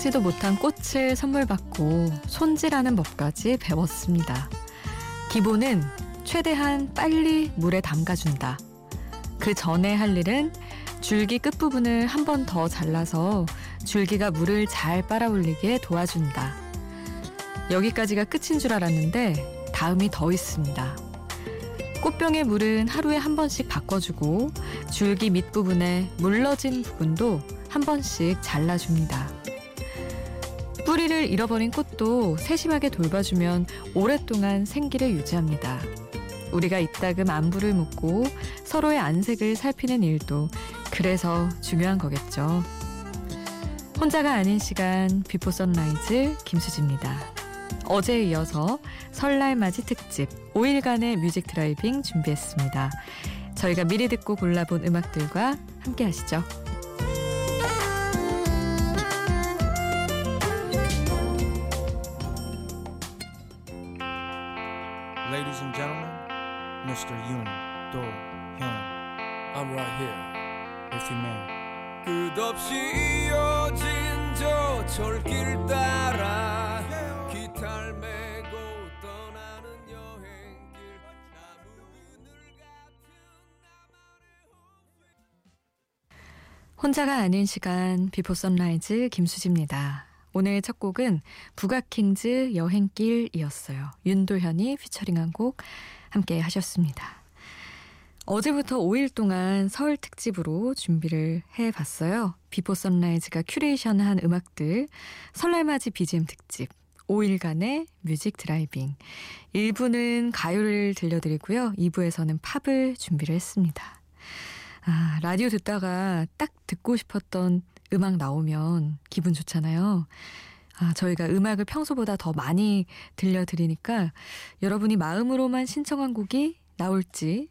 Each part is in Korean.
생각지도 못한 꽃을 선물 받고 손질하는 법까지 배웠습니다. 기본은 최대한 빨리 물에 담가준다. 그 전에 할 일은 줄기 끝부분을 한 번 더 잘라서 줄기가 물을 잘 빨아올리게 도와준다. 여기까지가 끝인 줄 알았는데 다음이 더 있습니다. 꽃병의 물은 하루에 한 번씩 바꿔주고 줄기 밑부분에 물러진 부분도 한 번씩 잘라줍니다. 뿌리를 잃어버린 꽃도 세심하게 돌봐주면 오랫동안 생기를 유지합니다. 우리가 이따금 안부를 묻고 서로의 안색을 살피는 일도 그래서 중요한 거겠죠. 혼자가 아닌 시간 Before Sunrise 김수지입니다. 어제에 이어서 설날 맞이 특집 5일간의 music driving 준비했습니다. 저희가 미리 듣고 골라본 음악들과 함께 하시죠. Ladies and gentlemen, Mr. Yoon Do Hyun. I'm right here with you, man. 끝없이 이어진 저 철길 따라 기타를 메고 떠나는 여행길 나무 그늘 같은 혼자가 아닌 시간 Before Sunrise 김수지입니다. 오늘 첫 곡은 부가킹즈 여행길이었어요. 윤도현이 featuring한 곡 함께 하셨습니다. 어제부터 5일 동안 설 특집으로 준비를 해봤어요. Before Sunrise가 curation한 음악들 설날맞이 BGM 특집 5일간의 music driving 1부는 가요를 들려드리고요. 2부에서는 팝을 준비를 했습니다. 아, 라디오 듣다가 딱 듣고 싶었던 음악 나오면 기분 좋잖아요. 아, 저희가 음악을 평소보다 더 많이 들려드리니까 여러분이 마음으로만 신청한 곡이 나올지,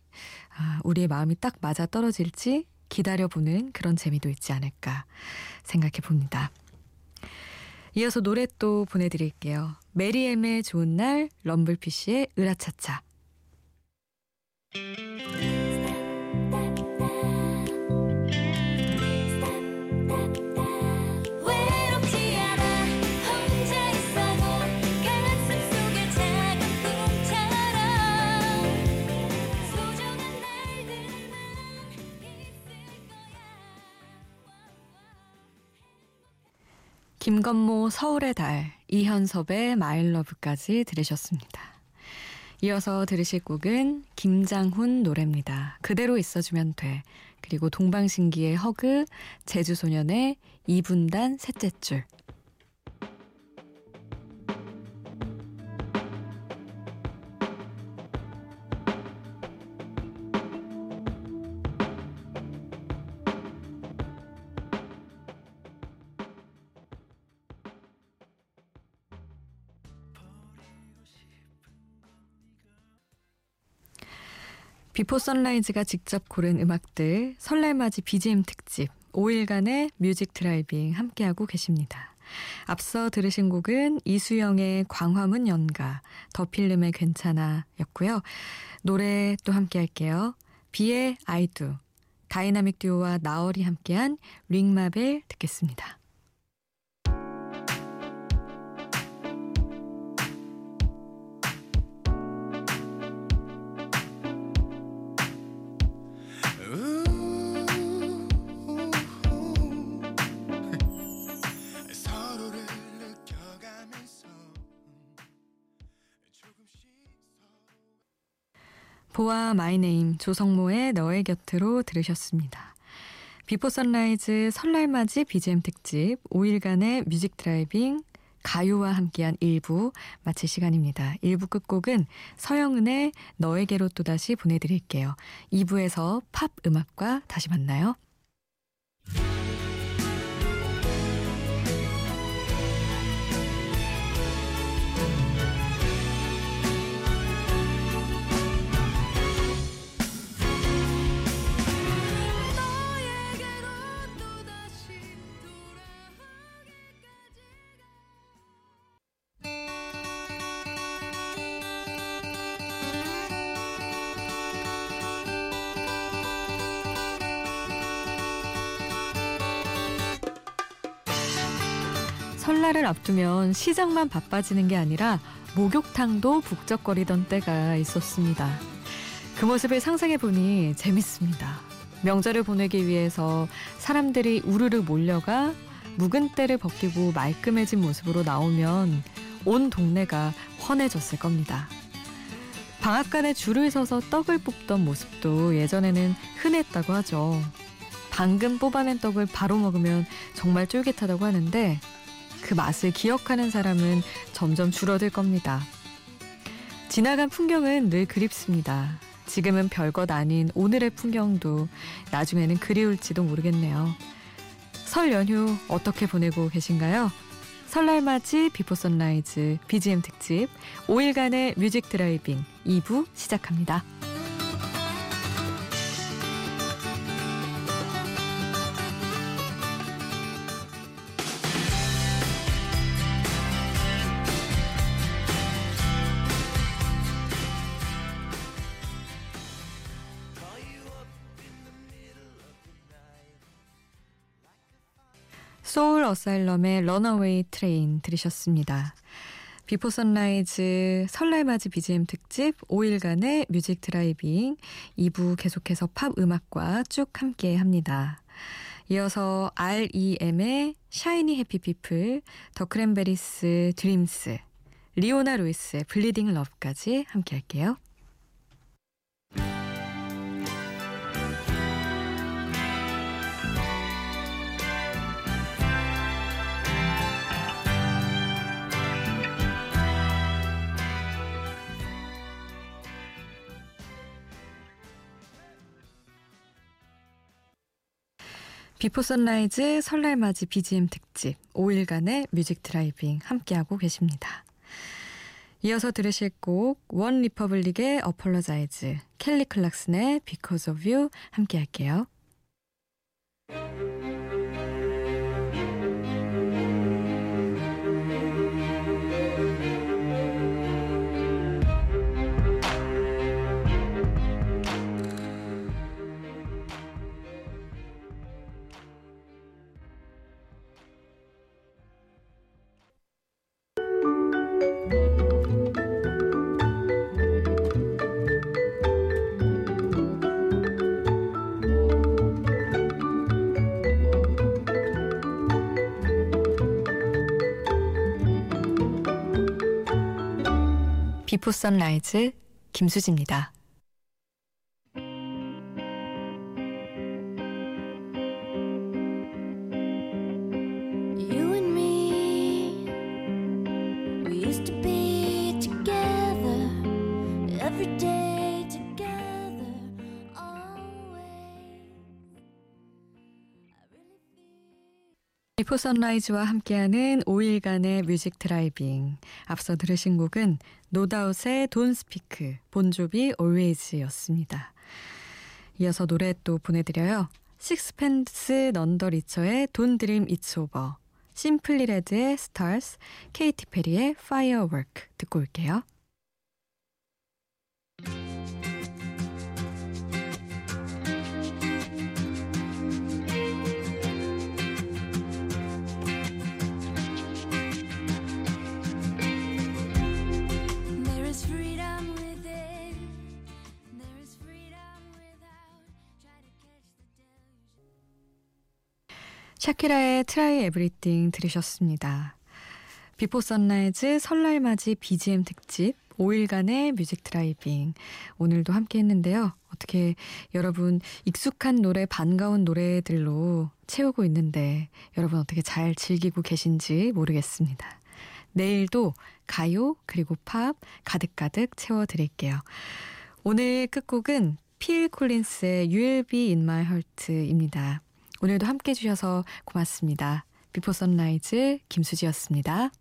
아, 우리의 마음이 딱 맞아 떨어질지 기다려보는 그런 재미도 있지 않을까 생각해 봅니다. 이어서 노래 또 보내드릴게요. 메리엠의 좋은 날, 럼블피쉬의 으라차차. 김건모 서울의 달, 이현섭의 마일러브까지 들으셨습니다. 이어서 들으실 곡은 김장훈 노래입니다. 그대로 있어주면 돼. 그리고 동방신기의 허그, 제주소년의 이분단 셋째 줄. Before Sunrise가 직접 고른 음악들 설날맞이 BGM 특집 5일간의 music driving 함께하고 계십니다. 앞서 들으신 곡은 이수영의 광화문 연가, 더 필름의 괜찮아 였고요. 노래 또 함께 할게요. 비의 I Do, 다이나믹 듀오와 나얼이 함께한 Ring My Bell 듣겠습니다. 보아 My Name 조성모의 너의 곁으로 들으셨습니다. Before Sunrise 설날 맞이 BGM 특집 5일간의 music driving 가요와 함께한 1부 마칠 시간입니다. 1부 끝곡은 서영은의 너에게로 또다시 보내드릴게요. 2부에서 팝 음악과 다시 만나요. 설날을 앞두면 시장만 바빠지는 게 아니라 목욕탕도 북적거리던 때가 있었습니다. 그 모습을 상상해 보니 재밌습니다. 명절을 보내기 위해서 사람들이 우르르 몰려가 묵은 때를 벗기고 말끔해진 모습으로 나오면 온 동네가 환해졌을 겁니다. 방앗간에 줄을 서서 떡을 뽑던 모습도 예전에는 흔했다고 하죠. 방금 뽑아낸 떡을 바로 먹으면 정말 쫄깃하다고 하는데 그 맛을 기억하는 사람은 점점 줄어들 겁니다. 지나간 풍경은 늘 그립습니다. 지금은 별것 아닌 오늘의 풍경도 나중에는 그리울지도 모르겠네요. 설 연휴 어떻게 보내고 계신가요? 설날 맞이 Before Sunrise BGM 특집 5일간의 music driving 2부 시작합니다. Soul Asylum의 Runaway Train 들으셨습니다. Before Sunrise 설날 맞이 BGM 특집 5일간의 music driving 2부 계속해서 팝 음악과 쭉 함께 합니다. 이어서 REM의 Shiny Happy People, The Cranberries Dreams, Leona Lewis의 Bleeding Love까지 함께 할게요. Before Sunrise 설날 맞이 BGM 특집 5일간의 music driving 함께하고 계십니다. 이어서 들으실 곡 OneRepublic의 Apologize, 켈리 클락슨의 Because of You 함께 할게요. 비포 선라이즈 김수지입니다. 비포 선라이즈와 함께하는 5일간의 뮤직 드라이빙. 앞서 들으신 곡은 No Doubt의 Don't Speak, 본조비 Always였습니다. 이어서 노래 또 보내드려요. Sixpence None the Richer의 Don't Dream It's Over, Simply Red의 Stars, 케이티 페리의 Firework 듣고 올게요. 샤키라의 Try Everything 들으셨습니다. Before Sunrise 설날 맞이 BGM 특집 5일간의 music driving 오늘도 함께 했는데요. 어떻게 여러분 익숙한 노래 반가운 노래들로 채우고 있는데 여러분 어떻게 잘 즐기고 계신지 모르겠습니다. 내일도 가요 그리고 팝 가득가득 채워드릴게요. 오늘 끝곡은 필 콜린스의 You'll Be in My Heart입니다. 오늘도 함께 해주셔서 고맙습니다. 비포 선라이즈 김수지였습니다.